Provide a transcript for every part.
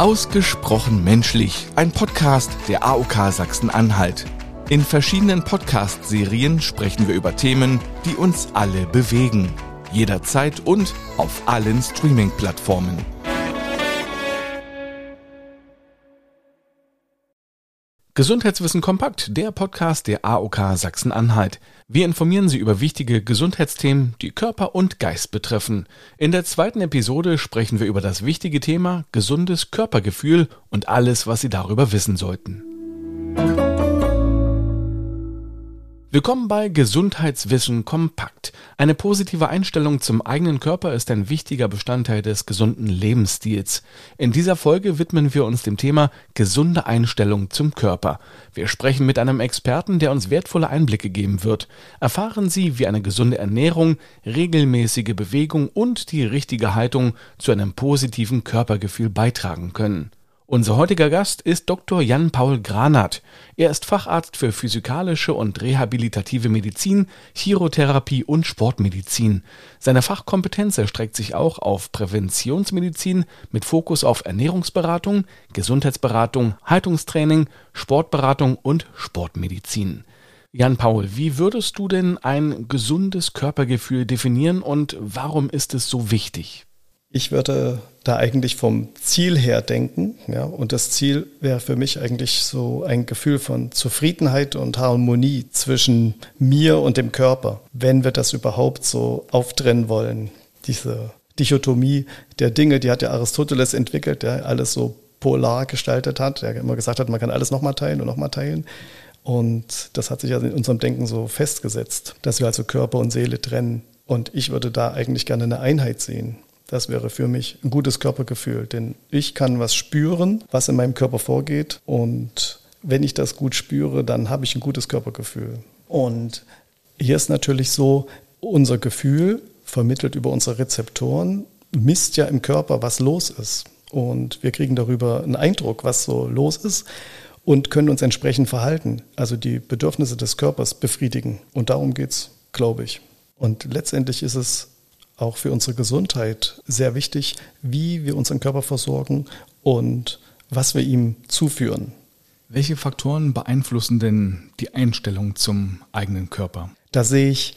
Ausgesprochen menschlich, ein Podcast der AOK Sachsen-Anhalt. In verschiedenen Podcast-Serien sprechen wir über Themen, die uns alle bewegen. Jederzeit und auf allen Streaming-Plattformen. Gesundheitswissen kompakt, der Podcast der AOK Sachsen-Anhalt. Wir informieren Sie über wichtige Gesundheitsthemen, die Körper und Geist betreffen. In der zweiten Episode sprechen wir über das wichtige Thema gesundes Körpergefühl und alles, was Sie darüber wissen sollten. Willkommen bei Gesundheitswissen kompakt. Eine positive Einstellung zum eigenen Körper ist ein wichtiger Bestandteil des gesunden Lebensstils. In dieser Folge widmen wir uns dem Thema gesunde Einstellung zum Körper. Wir sprechen mit einem Experten, der uns wertvolle Einblicke geben wird. Erfahren Sie, wie eine gesunde Ernährung, regelmäßige Bewegung und die richtige Haltung zu einem positiven Körpergefühl beitragen können. Unser heutiger Gast ist Dr. Jan-Paul Granat. Er ist Facharzt für physikalische und rehabilitative Medizin, Chirotherapie und Sportmedizin. Seine Fachkompetenz erstreckt sich auch auf Präventionsmedizin mit Fokus auf Ernährungsberatung, Gesundheitsberatung, Haltungstraining, Sportberatung und Sportmedizin. Jan-Paul, wie würdest du denn ein gesundes Körpergefühl definieren und warum ist es so wichtig? Ich würde da eigentlich vom Ziel her denken. Ja, und das Ziel wäre für mich eigentlich so ein Gefühl von Zufriedenheit und Harmonie zwischen mir und dem Körper, wenn wir das überhaupt so auftrennen wollen. Diese Dichotomie der Dinge, die hat ja Aristoteles entwickelt, der alles so polar gestaltet hat, der immer gesagt hat, man kann alles nochmal teilen und nochmal teilen. Und das hat sich ja in unserem Denken so festgesetzt, dass wir also Körper und Seele trennen. Und ich würde da eigentlich gerne eine Einheit sehen. Das wäre für mich ein gutes Körpergefühl, denn ich kann was spüren, was in meinem Körper vorgeht und wenn ich das gut spüre, dann habe ich ein gutes Körpergefühl. Und hier ist natürlich so, unser Gefühl vermittelt über unsere Rezeptoren misst ja im Körper, was los ist. Und wir kriegen darüber einen Eindruck, was so los ist und können uns entsprechend verhalten, also die Bedürfnisse des Körpers befriedigen. Und darum geht es, glaube ich. Und letztendlich ist es auch für unsere Gesundheit sehr wichtig, wie wir unseren Körper versorgen und was wir ihm zuführen. Welche Faktoren beeinflussen denn die Einstellung zum eigenen Körper? Da sehe ich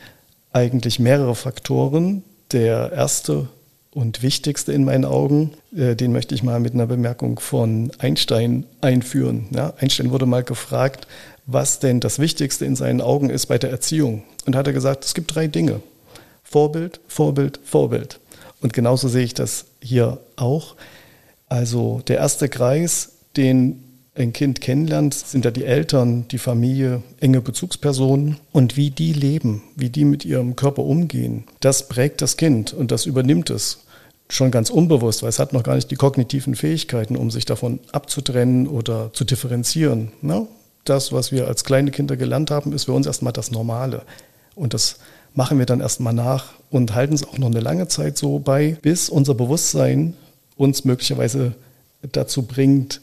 eigentlich mehrere Faktoren. Der erste und wichtigste in meinen Augen, äh, den möchte ich mal mit einer Bemerkung von Einstein einführen. Ja, Einstein wurde mal gefragt, was denn das Wichtigste in seinen Augen ist bei der Erziehung. Und hat er gesagt, es gibt drei Dinge. Vorbild, Vorbild, Vorbild. Und genauso sehe ich das hier auch. Also der erste Kreis, den ein Kind kennenlernt, sind ja die Eltern, die Familie, enge Bezugspersonen und wie die leben, wie die mit ihrem Körper umgehen. Das prägt das Kind und das übernimmt es schon ganz unbewusst, weil es hat noch gar nicht die kognitiven Fähigkeiten, um sich davon abzutrennen oder zu differenzieren. Ja, das, was wir als kleine Kinder gelernt haben, ist für uns erstmal das Normale. Und das machen wir dann erstmal nach und halten es auch noch eine lange Zeit so bei, bis unser Bewusstsein uns möglicherweise dazu bringt,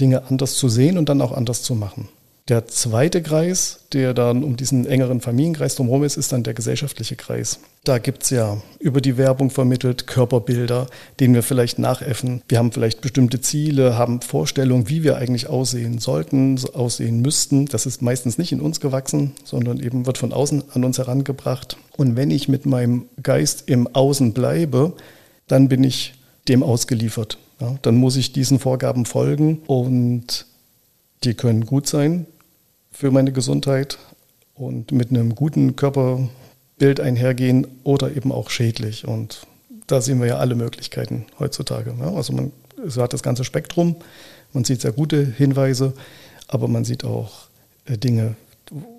Dinge anders zu sehen und dann auch anders zu machen. Der zweite Kreis, der dann um diesen engeren Familienkreis drumherum ist, ist dann der gesellschaftliche Kreis. Da gibt es ja über die Werbung vermittelt Körperbilder, denen wir vielleicht nachäffen. Wir haben vielleicht bestimmte Ziele, haben Vorstellungen, wie wir eigentlich aussehen sollten, aussehen müssten. Das ist meistens nicht in uns gewachsen, sondern eben wird von außen an uns herangebracht. Und wenn ich mit meinem Geist im Außen bleibe, dann bin ich dem ausgeliefert. Ja, dann muss ich diesen Vorgaben folgen und die können gut sein, für meine Gesundheit und mit einem guten Körperbild einhergehen oder eben auch schädlich. Und da sehen wir ja alle Möglichkeiten heutzutage. Ja, also man so hat das ganze Spektrum, man sieht sehr gute Hinweise, aber man sieht auch äh, Dinge,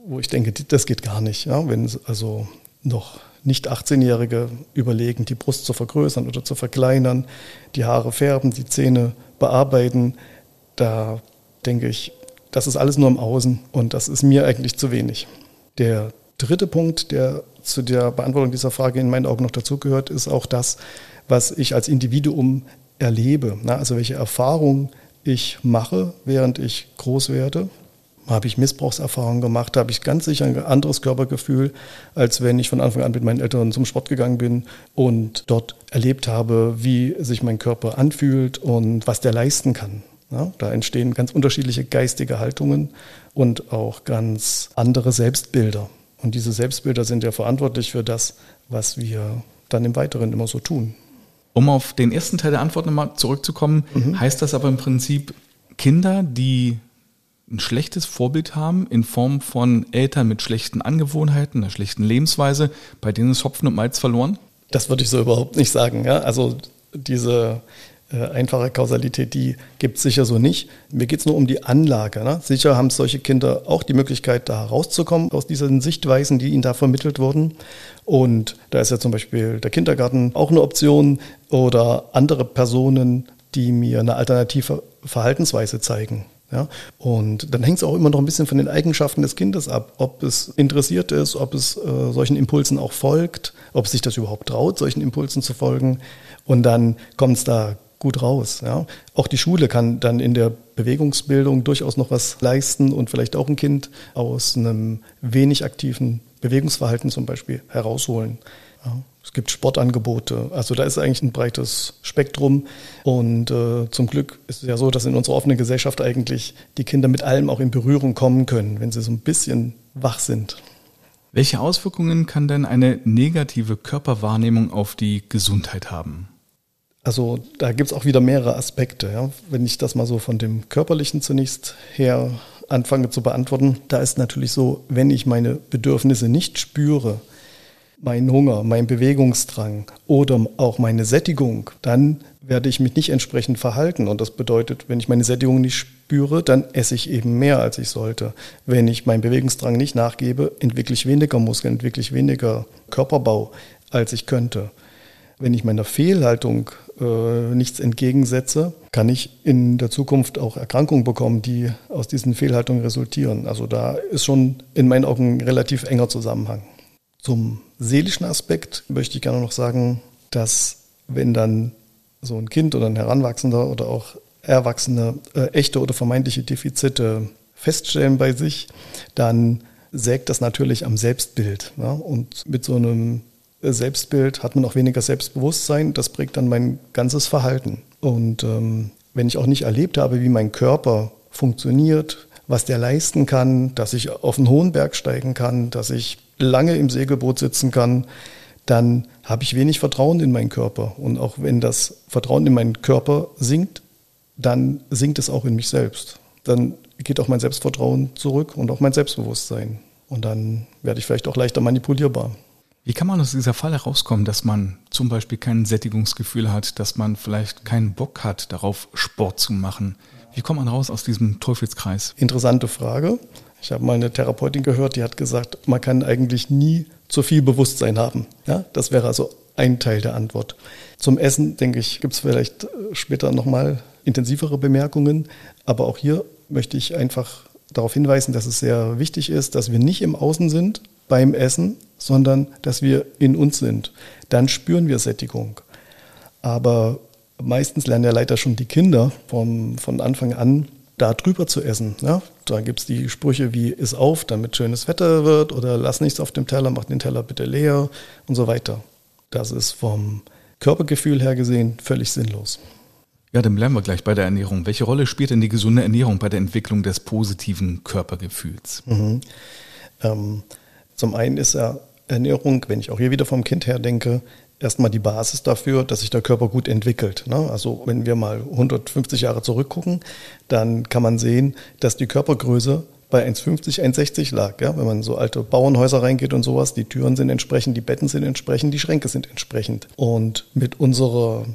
wo ich denke, das geht gar nicht. Ja, wenn also noch nicht 18-Jährige überlegen, die Brust zu vergrößern oder zu verkleinern, die Haare färben, die Zähne bearbeiten, da denke ich, das ist alles nur im Außen und das ist mir eigentlich zu wenig. Der dritte Punkt, der zu der Beantwortung dieser Frage in meinen Augen noch dazugehört, ist auch das, was ich als Individuum erlebe. Also welche Erfahrungen ich mache, während ich groß werde, habe ich Missbrauchserfahrungen gemacht, habe ich ganz sicher ein anderes Körpergefühl, als wenn ich von Anfang an mit meinen Eltern zum Sport gegangen bin und dort erlebt habe, wie sich mein Körper anfühlt und was der leisten kann. Ja, da entstehen ganz unterschiedliche geistige Haltungen und auch ganz andere Selbstbilder. Und diese Selbstbilder sind ja verantwortlich für das, was wir dann im Weiteren immer so tun. Um auf den ersten Teil der Antwort nochmal zurückzukommen, mhm. heißt das aber im Prinzip, Kinder, die ein schlechtes Vorbild haben in Form von Eltern mit schlechten Angewohnheiten, einer schlechten Lebensweise, bei denen ist Hopfen und Malz verloren? Das würde ich so überhaupt nicht sagen. Ja? Also diese einfache Kausalität, die gibt es sicher so nicht. Mir geht es nur um die Anlage. Ne? Sicher haben solche Kinder auch die Möglichkeit, da rauszukommen aus diesen Sichtweisen, die ihnen da vermittelt wurden. Und da ist ja zum Beispiel der Kindergarten auch eine Option oder andere Personen, die mir eine alternative Verhaltensweise zeigen. Ja? Und dann hängt es auch immer noch ein bisschen von den Eigenschaften des Kindes ab, ob es interessiert ist, ob es äh, solchen Impulsen auch folgt, ob es sich das überhaupt traut, solchen Impulsen zu folgen. Und dann kommt es da gut raus. Ja? Auch die Schule kann dann in der Bewegungsbildung durchaus noch was leisten und vielleicht auch ein Kind aus einem wenig aktiven Bewegungsverhalten zum Beispiel herausholen. Ja? Es gibt Sportangebote. Also da ist eigentlich ein breites Spektrum. Und äh, zum Glück ist es ja so, dass in unserer offenen Gesellschaft eigentlich die Kinder mit allem auch in Berührung kommen können, wenn sie so ein bisschen wach sind. Welche Auswirkungen kann denn eine negative Körperwahrnehmung auf die Gesundheit haben? Also da gibt es auch wieder mehrere Aspekte. Ja. Wenn ich das mal so von dem körperlichen zunächst her anfange zu beantworten, da ist natürlich so, wenn ich meine Bedürfnisse nicht spüre, meinen Hunger, meinen Bewegungsdrang oder auch meine Sättigung, dann werde ich mich nicht entsprechend verhalten. Und das bedeutet, wenn ich meine Sättigung nicht spüre, dann esse ich eben mehr, als ich sollte. Wenn ich meinen Bewegungsdrang nicht nachgebe, entwickle ich weniger Muskeln, entwickle ich weniger Körperbau, als ich könnte. Wenn ich meiner Fehlhaltung äh, nichts entgegensetze, kann ich in der Zukunft auch Erkrankungen bekommen, die aus diesen Fehlhaltungen resultieren. Also da ist schon in meinen Augen ein relativ enger Zusammenhang. Zum seelischen Aspekt möchte ich gerne noch sagen, dass wenn dann so ein Kind oder ein Heranwachsender oder auch Erwachsene äh, echte oder vermeintliche Defizite feststellen bei sich, dann sägt das natürlich am Selbstbild. Ja? Und mit so einem Selbstbild hat man auch weniger Selbstbewusstsein. Das prägt dann mein ganzes Verhalten. Und ähm, wenn ich auch nicht erlebt habe, wie mein Körper funktioniert, was der leisten kann, dass ich auf einen hohen Berg steigen kann, dass ich lange im Segelboot sitzen kann, dann habe ich wenig Vertrauen in meinen Körper. Und auch wenn das Vertrauen in meinen Körper sinkt, dann sinkt es auch in mich selbst. Dann geht auch mein Selbstvertrauen zurück und auch mein Selbstbewusstsein. Und dann werde ich vielleicht auch leichter manipulierbar. Wie kann man aus dieser Fall herauskommen, dass man zum Beispiel kein Sättigungsgefühl hat, dass man vielleicht keinen Bock hat, darauf Sport zu machen? Wie kommt man raus aus diesem Teufelskreis? Interessante Frage. Ich habe mal eine Therapeutin gehört, die hat gesagt, man kann eigentlich nie zu viel Bewusstsein haben. Ja, das wäre also ein Teil der Antwort. Zum Essen, denke ich, gibt es vielleicht äh, später nochmal intensivere Bemerkungen. Aber auch hier möchte ich einfach darauf hinweisen, dass es sehr wichtig ist, dass wir nicht im Außen sind beim Essen, sondern dass wir in uns sind. Dann spüren wir Sättigung. Aber meistens lernen ja leider schon die Kinder vom, von Anfang an, da drüber zu essen. Ja? Da gibt es die Sprüche wie iss auf, damit schönes Wetter wird oder lass nichts auf dem Teller, mach den Teller bitte leer und so weiter. Das ist vom Körpergefühl her gesehen völlig sinnlos. Ja, dann bleiben wir gleich bei der Ernährung. Welche Rolle spielt denn die gesunde Ernährung bei der Entwicklung des positiven Körpergefühls? Mhm. Ähm, zum einen ist ja Ernährung, wenn ich auch hier wieder vom Kind her denke, erstmal die Basis dafür, dass sich der Körper gut entwickelt. Ne? Also wenn wir mal 150 Jahre zurückgucken, dann kann man sehen, dass die Körpergröße bei 1,50, 1,60 lag. Ja? Wenn man so alte Bauernhäuser reingeht und sowas, die Türen sind entsprechend, die Betten sind entsprechend, die Schränke sind entsprechend. Und mit unserer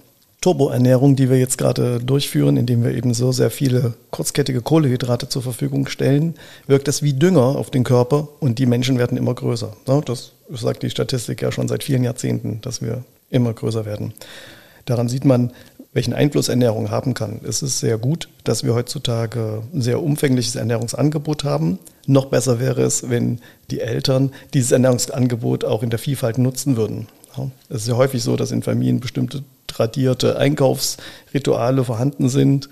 Turboernährung, die wir jetzt gerade durchführen, indem wir eben so sehr viele kurzkettige Kohlehydrate zur Verfügung stellen, wirkt das wie Dünger auf den Körper und die Menschen werden immer größer. Das sagt die Statistik ja schon seit vielen Jahrzehnten, dass wir immer größer werden. Daran sieht man, welchen Einfluss Ernährung haben kann. Es ist sehr gut, dass wir heutzutage ein sehr umfängliches Ernährungsangebot haben. Noch besser wäre es, wenn die Eltern dieses Ernährungsangebot auch in der Vielfalt nutzen würden. Es ist ja häufig so, dass in Familien bestimmte tradierte Einkaufsrituale vorhanden sind.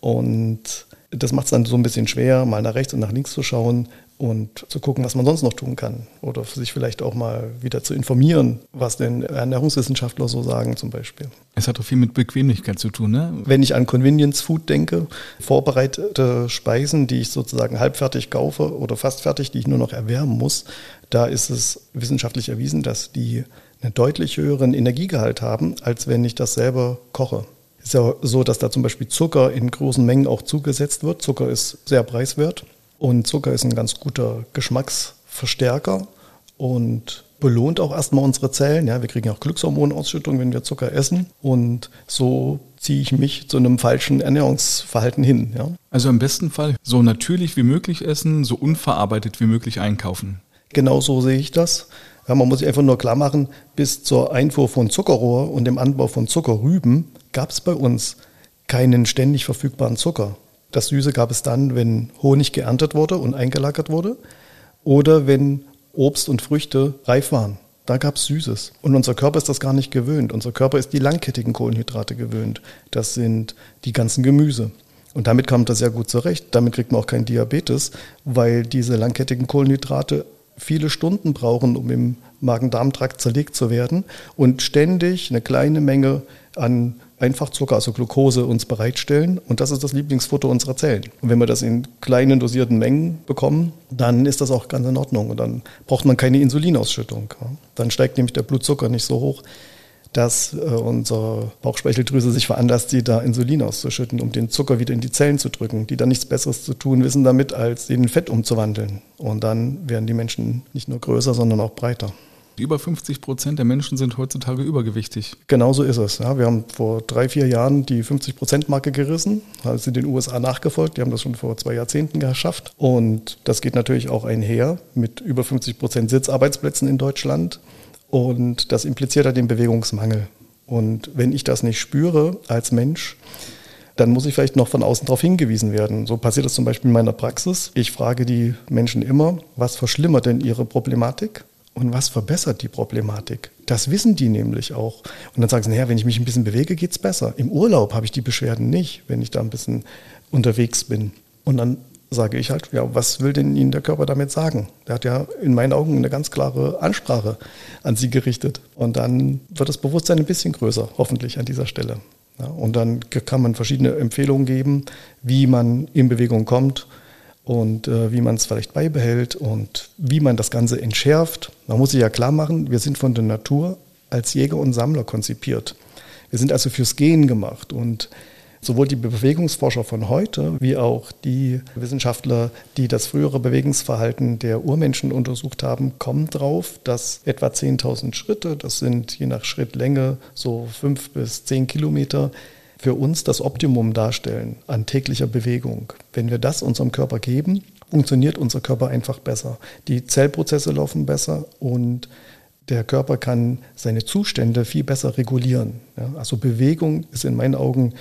Und Das macht es dann so ein bisschen schwer, mal nach rechts und nach links zu schauen und zu gucken, was man sonst noch tun kann. Oder sich vielleicht auch mal wieder zu informieren, was denn Ernährungswissenschaftler so sagen zum Beispiel. Es hat doch viel mit Bequemlichkeit zu tun, ne? Wenn ich an Convenience Food denke, vorbereitete Speisen, die ich sozusagen halbfertig kaufe oder fast fertig, die ich nur noch erwärmen muss, da ist es wissenschaftlich erwiesen, dass die einen deutlich höheren Energiegehalt haben, als wenn ich das selber koche. Es ist ja so, dass da zum Beispiel Zucker in großen Mengen auch zugesetzt wird. Zucker ist sehr preiswert und Zucker ist ein ganz guter Geschmacksverstärker und belohnt auch erstmal unsere Zellen. Ja, wir kriegen auch Glückshormonausschüttung, wenn wir Zucker essen. Und so ziehe ich mich zu einem falschen Ernährungsverhalten hin. Ja. Also im besten Fall so natürlich wie möglich essen, so unverarbeitet wie möglich einkaufen. Genau so sehe ich das. Ja, man muss sich einfach nur klar machen, bis zur Einfuhr von Zuckerrohr und dem Anbau von Zuckerrüben gab es bei uns keinen ständig verfügbaren Zucker. Das Süße gab es dann, wenn Honig geerntet wurde und eingelagert wurde oder wenn Obst und Früchte reif waren. Da gab es Süßes. Und unser Körper ist das gar nicht gewöhnt. Unser Körper ist die langkettigen Kohlenhydrate gewöhnt. Das sind die ganzen Gemüse. Und damit kommt er sehr gut zurecht. Damit kriegt man auch keinen Diabetes, weil diese langkettigen Kohlenhydrate viele Stunden brauchen, um im Magen-Darm-Trakt zerlegt zu werden und ständig eine kleine Menge an Einfachzucker, also Glucose, uns bereitstellen. Und das ist das Lieblingsfutter unserer Zellen. Und wenn wir das in kleinen dosierten Mengen bekommen, dann ist das auch ganz in Ordnung. Und dann braucht man keine Insulinausschüttung. Dann steigt nämlich der Blutzucker nicht so hoch, dass äh, unsere Bauchspeicheldrüse sich veranlasst, die da Insulin auszuschütten, um den Zucker wieder in die Zellen zu drücken, die dann nichts Besseres zu tun wissen damit, als den in Fett umzuwandeln. Und dann werden die Menschen nicht nur größer, sondern auch breiter. Über 50 Prozent der Menschen sind heutzutage übergewichtig. Genauso ist es. Ja, wir haben vor drei, vier Jahren die 50 Prozent Marke gerissen, sie den USA nachgefolgt. Die haben das schon vor zwei Jahrzehnten geschafft. Und das geht natürlich auch einher mit über 50 Prozent Sitzarbeitsplätzen in Deutschland. Und das impliziert halt den Bewegungsmangel. Und wenn ich das nicht spüre als Mensch, dann muss ich vielleicht noch von außen darauf hingewiesen werden. So passiert das zum Beispiel in meiner Praxis. Ich frage die Menschen immer, was verschlimmert denn ihre Problematik und was verbessert die Problematik? Das wissen die nämlich auch. Und dann sagen sie, naja, wenn ich mich ein bisschen bewege, geht es besser. Im Urlaub habe ich die Beschwerden nicht, wenn ich da ein bisschen unterwegs bin. Und dann sage ich halt, ja, was will denn Ihnen der Körper damit sagen? Der hat ja in meinen Augen eine ganz klare Ansprache an Sie gerichtet. Und dann wird das Bewusstsein ein bisschen größer, hoffentlich an dieser Stelle. Ja, und dann kann man verschiedene Empfehlungen geben, wie man in Bewegung kommt und äh, wie man es vielleicht beibehält und wie man das Ganze entschärft. Man muss sich ja klar machen, wir sind von der Natur als Jäger und Sammler konzipiert. Wir sind also fürs Gehen gemacht und Sowohl die Bewegungsforscher von heute wie auch die Wissenschaftler, die das frühere Bewegungsverhalten der Urmenschen untersucht haben, kommen drauf, dass etwa 10.000 Schritte, das sind je nach Schrittlänge so fünf bis zehn Kilometer, für uns das Optimum darstellen an täglicher Bewegung. Wenn wir das unserem Körper geben, funktioniert unser Körper einfach besser. Die Zellprozesse laufen besser und der Körper kann seine Zustände viel besser regulieren. Also Bewegung ist in meinen Augen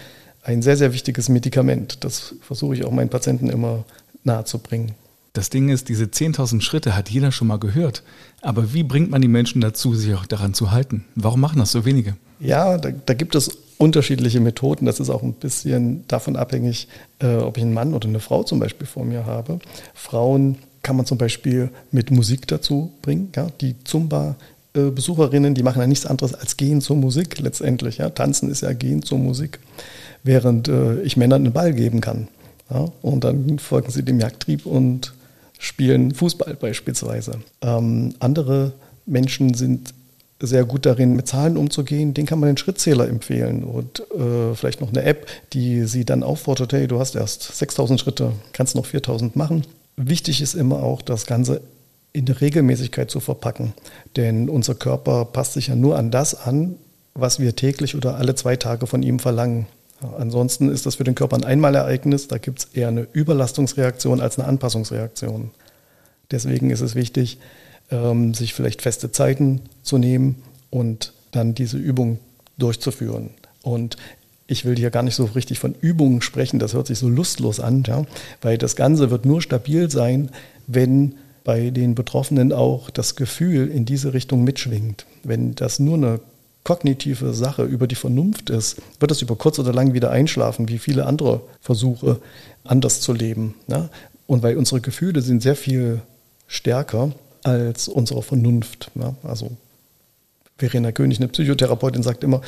ein sehr, sehr wichtiges Medikament. Das versuche ich auch meinen Patienten immer nahezubringen. Das Ding ist, diese 10.000 Schritte hat jeder schon mal gehört. Aber wie bringt man die Menschen dazu, sich auch daran zu halten? Warum machen das so wenige? Ja, da, da gibt es unterschiedliche Methoden. Das ist auch ein bisschen davon abhängig, äh, ob ich einen Mann oder eine Frau zum Beispiel vor mir habe. Frauen kann man zum Beispiel mit Musik dazu bringen. Ja? Die Zumba-Besucherinnen, die machen ja nichts anderes als gehen zur Musik letztendlich. Ja? Tanzen ist ja gehen zur Musik während äh, ich Männern einen Ball geben kann. Ja? Und dann folgen sie dem Jagdtrieb und spielen Fußball beispielsweise. Ähm, andere Menschen sind sehr gut darin, mit Zahlen umzugehen. Den kann man den Schrittzähler empfehlen und äh, vielleicht noch eine App, die sie dann auffordert, hey, du hast erst 6000 Schritte, kannst noch 4000 machen. Wichtig ist immer auch, das Ganze in der Regelmäßigkeit zu verpacken. Denn unser Körper passt sich ja nur an das an, was wir täglich oder alle zwei Tage von ihm verlangen. Ansonsten ist das für den Körper ein Einmalereignis. Da gibt es eher eine Überlastungsreaktion als eine Anpassungsreaktion. Deswegen ist es wichtig, ähm, sich vielleicht feste Zeiten zu nehmen und dann diese Übung durchzuführen. Und ich will hier gar nicht so richtig von Übungen sprechen, das hört sich so lustlos an, ja, weil das Ganze wird nur stabil sein, wenn bei den Betroffenen auch das Gefühl in diese Richtung mitschwingt. Wenn das nur eine kognitive Sache, über die Vernunft ist, wird es über kurz oder lang wieder einschlafen, wie viele andere Versuche, anders zu leben. Ja? Und weil unsere Gefühle sind sehr viel stärker als unsere Vernunft. Ja? Also Verena König, eine Psychotherapeutin, sagt immer,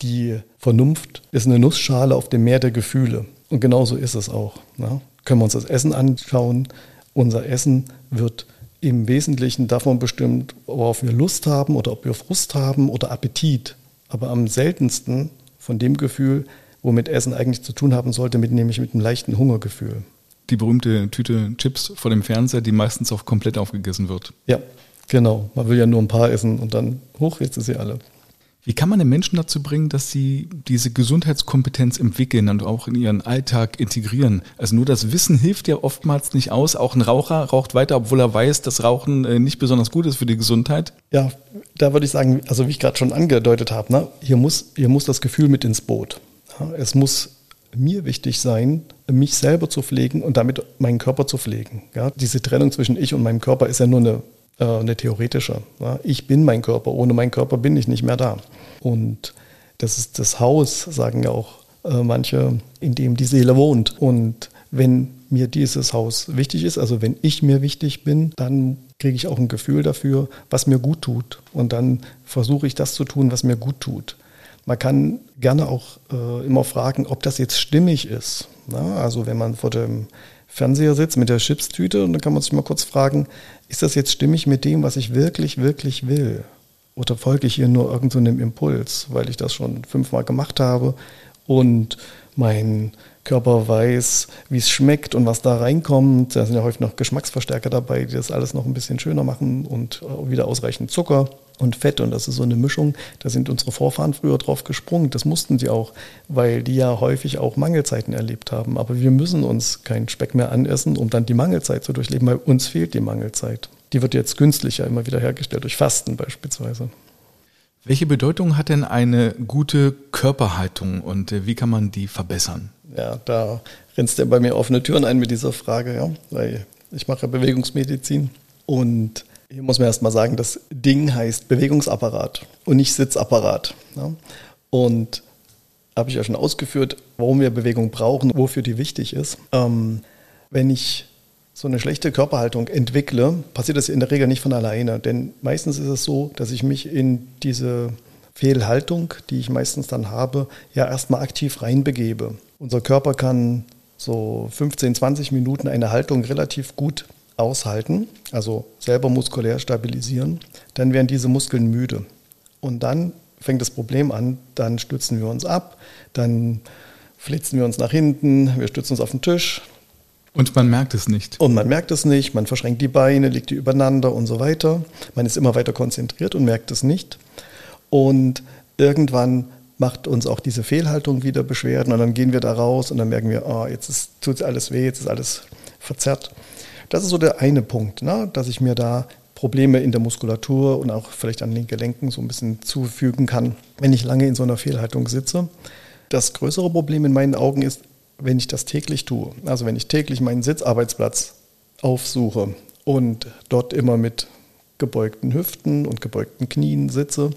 die Vernunft ist eine Nussschale auf dem Meer der Gefühle. Und genauso ist es auch. Ja? Können wir uns das Essen anschauen. Unser Essen wird im Wesentlichen davon bestimmt, worauf wir Lust haben oder ob wir Frust haben oder Appetit. Aber am seltensten von dem Gefühl, womit Essen eigentlich zu tun haben sollte, mit, nämlich mit einem leichten Hungergefühl. Die berühmte Tüte Chips vor dem Fernseher, die meistens auch komplett aufgegessen wird. Ja, genau. Man will ja nur ein paar essen und dann hoch, jetzt ist sie alle. Wie kann man den Menschen dazu bringen, dass sie diese Gesundheitskompetenz entwickeln und auch in ihren Alltag integrieren? Also nur das Wissen hilft ja oftmals nicht aus. Auch ein Raucher raucht weiter, obwohl er weiß, dass Rauchen äh, nicht besonders gut ist für die Gesundheit. Ja, da würde ich sagen, also wie ich gerade schon angedeutet habe, ne, hier, muss, hier muss das Gefühl mit ins Boot. Es muss mir wichtig sein, mich selber zu pflegen und damit meinen Körper zu pflegen. Ja, diese Trennung zwischen ich und meinem Körper ist ja nur eine äh, eine theoretische. Ich bin mein Körper, ohne meinen Körper bin ich nicht mehr da. Und das ist das Haus, sagen ja auch äh, manche, in dem die Seele wohnt. Und wenn mir dieses Haus wichtig ist, also wenn ich mir wichtig bin, dann kriege ich auch ein Gefühl dafür, was mir gut tut. Und dann versuche ich das zu tun, was mir gut tut. Man kann gerne auch äh, immer fragen, ob das jetzt stimmig ist. Na, also wenn man vor dem Fernseher sitzt mit der Chipstüte und dann kann man sich mal kurz fragen, ist das jetzt stimmig mit dem, was ich wirklich, wirklich will? Oder folge ich hier nur irgendeinem so Impuls, weil ich das schon fünfmal gemacht habe und mein Körper weiß, wie es schmeckt und was da reinkommt. Da sind ja häufig noch Geschmacksverstärker dabei, die das alles noch ein bisschen schöner machen und wieder ausreichend Zucker und Fett und das ist so eine Mischung. Da sind unsere Vorfahren früher drauf gesprungen. Das mussten sie auch, weil die ja häufig auch Mangelzeiten erlebt haben. Aber wir müssen uns keinen Speck mehr anessen, um dann die Mangelzeit zu durchleben, weil uns fehlt die Mangelzeit. Die wird jetzt künstlicher immer wieder hergestellt, durch Fasten beispielsweise. Welche Bedeutung hat denn eine gute Körperhaltung und äh, wie kann man die verbessern? Ja, da rennst du bei mir offene Türen ein mit dieser Frage, ja, weil ich mache Bewegungsmedizin und hier muss man erstmal sagen, das Ding heißt Bewegungsapparat und nicht Sitzapparat. Ja? Und habe ich ja schon ausgeführt, warum wir Bewegung brauchen, wofür die wichtig ist. Ähm, wenn ich so eine schlechte Körperhaltung entwickle, passiert das in der Regel nicht von alleine. Denn meistens ist es so, dass ich mich in diese Fehlhaltung, die ich meistens dann habe, ja erstmal aktiv reinbegebe. Unser Körper kann so 15, 20 Minuten eine Haltung relativ gut aushalten, also selber muskulär stabilisieren, dann werden diese Muskeln müde. Und dann fängt das Problem an, dann stützen wir uns ab, dann flitzen wir uns nach hinten, wir stützen uns auf den Tisch. Und man merkt es nicht. Und man merkt es nicht, man verschränkt die Beine, legt die übereinander und so weiter. Man ist immer weiter konzentriert und merkt es nicht. Und irgendwann macht uns auch diese Fehlhaltung wieder Beschwerden und dann gehen wir da raus und dann merken wir, oh, jetzt tut alles weh, jetzt ist alles verzerrt. Das ist so der eine Punkt, ne? dass ich mir da Probleme in der Muskulatur und auch vielleicht an den Gelenken so ein bisschen zufügen kann, wenn ich lange in so einer Fehlhaltung sitze. Das größere Problem in meinen Augen ist, wenn ich das täglich tue. Also wenn ich täglich meinen Sitzarbeitsplatz aufsuche und dort immer mit gebeugten Hüften und gebeugten Knien sitze,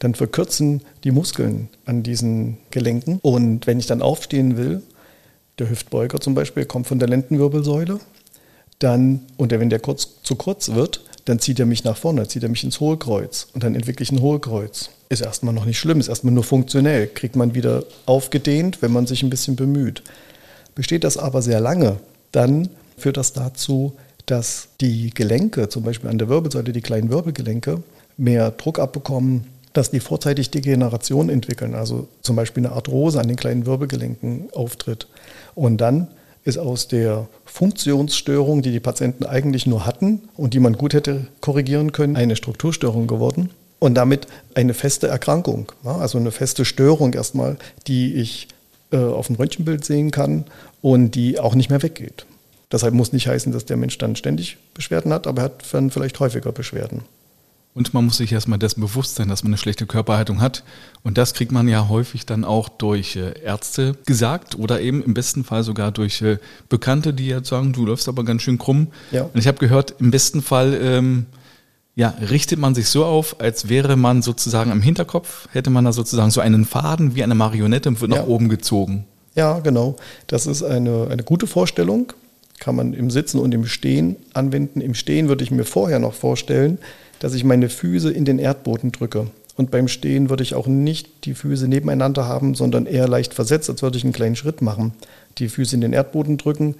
dann verkürzen die Muskeln an diesen Gelenken. Und wenn ich dann aufstehen will, der Hüftbeuger zum Beispiel kommt von der Lendenwirbelsäule, dann, und wenn der kurz, zu kurz wird, dann zieht er mich nach vorne, zieht er mich ins Hohlkreuz und dann entwickle ich ein Hohlkreuz. Ist erstmal noch nicht schlimm, ist erstmal nur funktionell, kriegt man wieder aufgedehnt, wenn man sich ein bisschen bemüht. Besteht das aber sehr lange, dann führt das dazu, dass die Gelenke, zum Beispiel an der Wirbelsäule, die kleinen Wirbelgelenke, mehr Druck abbekommen, dass die vorzeitig Degeneration entwickeln, also zum Beispiel eine Arthrose an den kleinen Wirbelgelenken auftritt. Und dann ist aus der Funktionsstörung, die die Patienten eigentlich nur hatten und die man gut hätte korrigieren können, eine Strukturstörung geworden und damit eine feste Erkrankung, also eine feste Störung erstmal, die ich äh, auf dem Röntgenbild sehen kann und die auch nicht mehr weggeht. Deshalb muss nicht heißen, dass der Mensch dann ständig Beschwerden hat, aber er hat dann vielleicht häufiger Beschwerden. Und man muss sich erstmal dessen bewusst sein, dass man eine schlechte Körperhaltung hat. Und das kriegt man ja häufig dann auch durch äh, Ärzte gesagt oder eben im besten Fall sogar durch äh, Bekannte, die jetzt sagen, du läufst aber ganz schön krumm. Ja. Und ich habe gehört, im besten Fall ähm, Ja, richtet man sich so auf, als wäre man sozusagen im Hinterkopf, hätte man da sozusagen so einen Faden wie eine Marionette und wird ja. nach oben gezogen. Ja, genau. Das ist eine, eine gute Vorstellung. Kann man im Sitzen und im Stehen anwenden. Im Stehen würde ich mir vorher noch vorstellen, dass ich meine Füße in den Erdboden drücke. Und beim Stehen würde ich auch nicht die Füße nebeneinander haben, sondern eher leicht versetzt, als würde ich einen kleinen Schritt machen. Die Füße in den Erdboden drücken,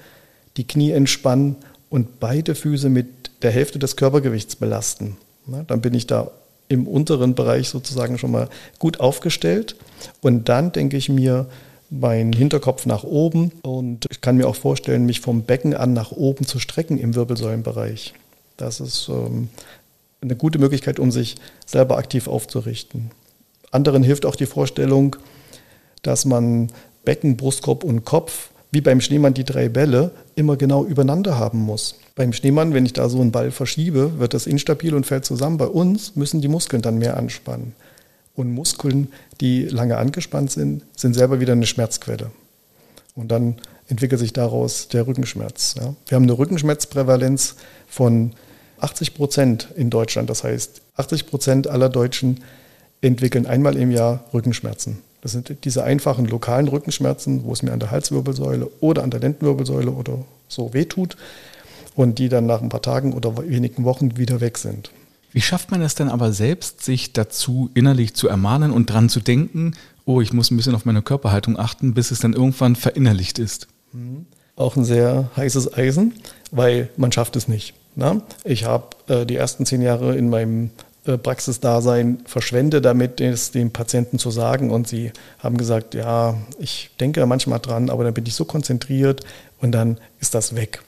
die Knie entspannen und beide Füße mit der Hälfte des Körpergewichts belasten. Na, dann bin ich da im unteren Bereich sozusagen schon mal gut aufgestellt. Und dann denke ich mir, mein Hinterkopf nach oben und ich kann mir auch vorstellen, mich vom Becken an nach oben zu strecken im Wirbelsäulenbereich. Das ist ähm, eine gute Möglichkeit, um sich selber aktiv aufzurichten. Anderen hilft auch die Vorstellung, dass man Becken, Brustkorb und Kopf, wie beim Schneemann die drei Bälle, immer genau übereinander haben muss. Beim Schneemann, wenn ich da so einen Ball verschiebe, wird das instabil und fällt zusammen. Bei uns müssen die Muskeln dann mehr anspannen. Und Muskeln, die lange angespannt sind, sind selber wieder eine Schmerzquelle. Und dann entwickelt sich daraus der Rückenschmerz. Ja. Wir haben eine Rückenschmerzprävalenz von 80 Prozent in Deutschland. Das heißt, 80 Prozent aller Deutschen entwickeln einmal im Jahr Rückenschmerzen. Das sind diese einfachen lokalen Rückenschmerzen, wo es mir an der Halswirbelsäule oder an der Lendenwirbelsäule oder so wehtut und die dann nach ein paar Tagen oder wenigen Wochen wieder weg sind. Wie schafft man es denn aber selbst, sich dazu innerlich zu ermahnen und dran zu denken, oh, ich muss ein bisschen auf meine Körperhaltung achten, bis es dann irgendwann verinnerlicht ist? Mhm. Auch ein sehr heißes Eisen, weil man schafft es nicht. Na? Ich habe äh, die ersten zehn Jahre in meinem äh, Praxisdasein verschwendet, damit es den Patienten zu sagen. Und sie haben gesagt, ja, ich denke manchmal dran, aber dann bin ich so konzentriert und dann ist das weg.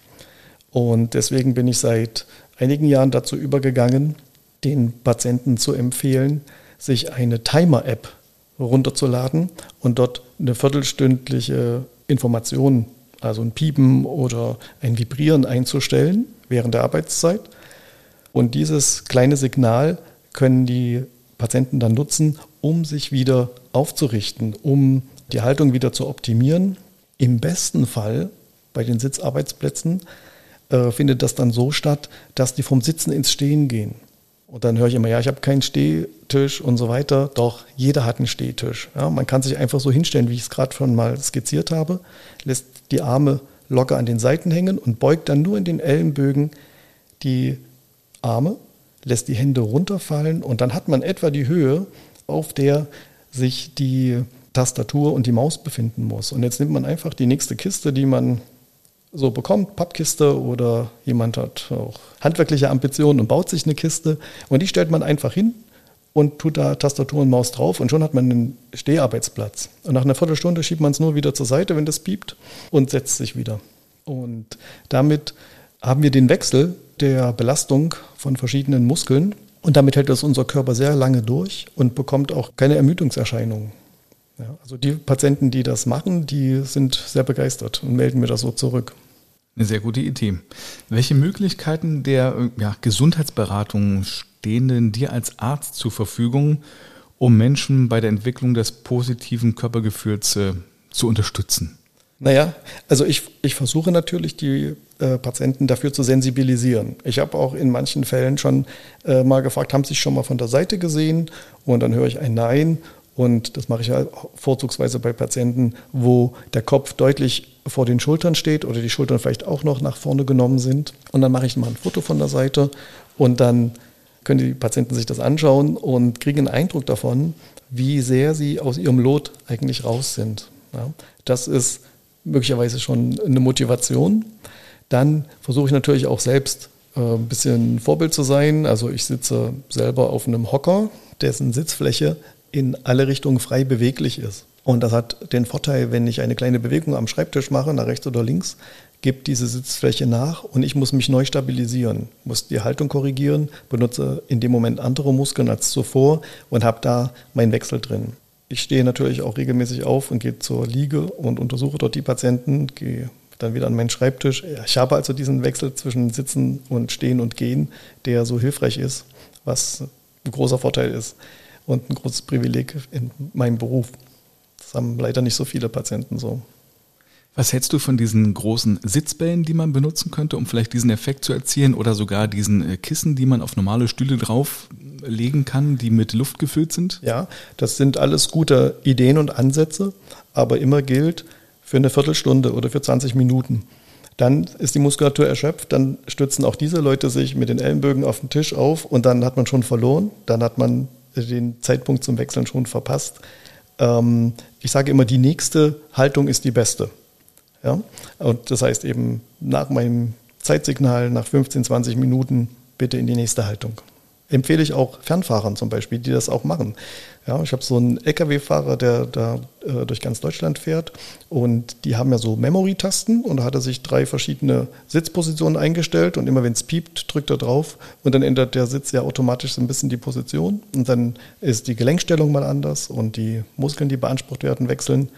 Und deswegen bin ich seit einigen Jahren dazu übergegangen, den Patienten zu empfehlen, sich eine Timer-App runterzuladen und dort eine viertelstündliche Information, also ein Piepen oder ein Vibrieren einzustellen während der Arbeitszeit. Und dieses kleine Signal können die Patienten dann nutzen, um sich wieder aufzurichten, um die Haltung wieder zu optimieren. Im besten Fall bei den Sitzarbeitsplätzen äh, findet das dann so statt, dass die vom Sitzen ins Stehen gehen. Und dann höre ich immer, ja, ich habe keinen Stehtisch und so weiter. Doch, jeder hat einen Stehtisch. Ja, man kann sich einfach so hinstellen, wie ich es gerade schon mal skizziert habe, lässt die Arme locker an den Seiten hängen und beugt dann nur in den Ellenbögen die Arme, lässt die Hände runterfallen und dann hat man etwa die Höhe, auf der sich die Tastatur und die Maus befinden muss. Und jetzt nimmt man einfach die nächste Kiste, die man so bekommt, Pappkiste oder jemand hat auch handwerkliche Ambitionen und baut sich eine Kiste und die stellt man einfach hin und tut da Tastatur und Maus drauf und schon hat man einen Steharbeitsplatz. Und nach einer Viertelstunde schiebt man es nur wieder zur Seite, wenn das piept und setzt sich wieder. Und damit haben wir den Wechsel der Belastung von verschiedenen Muskeln und damit hält das unser Körper sehr lange durch und bekommt auch keine Ermüdungserscheinungen. Ja, also die Patienten, die das machen, die sind sehr begeistert und melden mir das so zurück. Eine sehr gute Idee. Welche Möglichkeiten der ja, Gesundheitsberatung stehen denn dir als Arzt zur Verfügung, um Menschen bei der Entwicklung des positiven Körpergefühls äh, zu unterstützen? Naja, also ich, ich versuche natürlich die äh, Patienten dafür zu sensibilisieren. Ich habe auch in manchen Fällen schon äh, mal gefragt, haben Sie sich schon mal von der Seite gesehen? Und dann höre ich ein Nein und das mache ich ja vorzugsweise bei Patienten, wo der Kopf deutlich vor den Schultern steht oder die Schultern vielleicht auch noch nach vorne genommen sind. Und dann mache ich mal ein Foto von der Seite und dann können die Patienten sich das anschauen und kriegen einen Eindruck davon, wie sehr sie aus ihrem Lot eigentlich raus sind. Ja, das ist möglicherweise schon eine Motivation. Dann versuche ich natürlich auch selbst äh, ein bisschen Vorbild zu sein. Also ich sitze selber auf einem Hocker, dessen Sitzfläche in alle Richtungen frei beweglich ist. Und das hat den Vorteil, wenn ich eine kleine Bewegung am Schreibtisch mache, nach rechts oder links, gibt diese Sitzfläche nach und ich muss mich neu stabilisieren, muss die Haltung korrigieren, benutze in dem Moment andere Muskeln als zuvor und habe da meinen Wechsel drin. Ich stehe natürlich auch regelmäßig auf und gehe zur Liege und untersuche dort die Patienten, gehe dann wieder an meinen Schreibtisch. Ich habe also diesen Wechsel zwischen Sitzen und Stehen und Gehen, der so hilfreich ist, was ein großer Vorteil ist und ein großes Privileg in meinem Beruf. Das haben leider nicht so viele Patienten so. Was hältst du von diesen großen Sitzbällen, die man benutzen könnte, um vielleicht diesen Effekt zu erzielen oder sogar diesen äh, Kissen, die man auf normale Stühle drauflegen kann, die mit Luft gefüllt sind? Ja, das sind alles gute Ideen und Ansätze, aber immer gilt für eine Viertelstunde oder für 20 Minuten. Dann ist die Muskulatur erschöpft, dann stützen auch diese Leute sich mit den Ellenbögen auf den Tisch auf und dann hat man schon verloren, dann hat man den Zeitpunkt zum Wechseln schon verpasst. Ähm, ich sage immer, die nächste Haltung ist die beste. Ja? Und das heißt eben nach meinem Zeitsignal, nach 15, 20 Minuten bitte in die nächste Haltung. Empfehle ich auch Fernfahrern zum Beispiel, die das auch machen. Ja, ich habe so einen LKW-Fahrer, der da äh, durch ganz Deutschland fährt und die haben ja so Memory-Tasten und da hat er sich drei verschiedene Sitzpositionen eingestellt und immer wenn es piept, drückt er drauf und dann ändert der Sitz ja automatisch so ein bisschen die Position und dann ist die Gelenkstellung mal anders und die Muskeln, die beansprucht werden, wechseln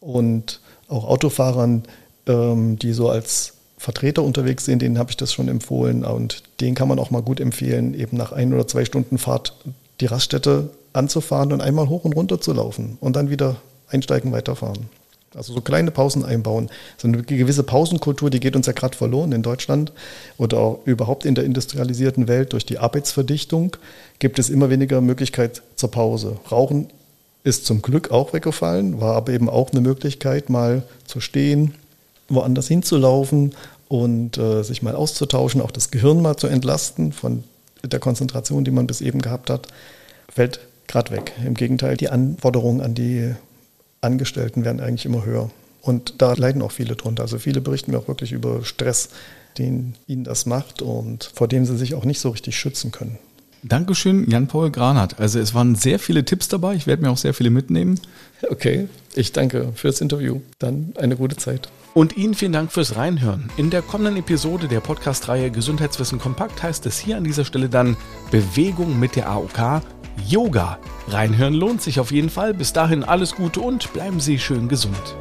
und auch Autofahrern, ähm, die so als Vertreter unterwegs sind, denen habe ich das schon empfohlen und den kann man auch mal gut empfehlen, eben nach ein oder zwei Stunden Fahrt die Raststätte anzufahren und einmal hoch und runter zu laufen und dann wieder einsteigen, weiterfahren. Also so kleine Pausen einbauen. So eine gewisse Pausenkultur, die geht uns ja gerade verloren in Deutschland oder auch überhaupt in der industrialisierten Welt durch die Arbeitsverdichtung gibt es immer weniger Möglichkeit zur Pause. Rauchen ist zum Glück auch weggefallen, war aber eben auch eine Möglichkeit, mal zu stehen, woanders hinzulaufen und äh, sich mal auszutauschen, auch das Gehirn mal zu entlasten von der Konzentration, die man bis eben gehabt hat, fällt gerade weg. Im Gegenteil, die Anforderungen an die Angestellten werden eigentlich immer höher. Und da leiden auch viele drunter. Also viele berichten mir auch wirklich über Stress, den ihnen das macht und vor dem sie sich auch nicht so richtig schützen können. Dankeschön, Jan-Paul Granat. Also es waren sehr viele Tipps dabei. Ich werde mir auch sehr viele mitnehmen. Okay, ich danke fürs Interview. Dann eine gute Zeit. Und Ihnen vielen Dank fürs Reinhören. In der kommenden Episode der Podcast-Reihe Gesundheitswissen kompakt heißt es hier an dieser Stelle dann Bewegung mit der AOK, Yoga. Reinhören lohnt sich auf jeden Fall. Bis dahin alles Gute und bleiben Sie schön gesund.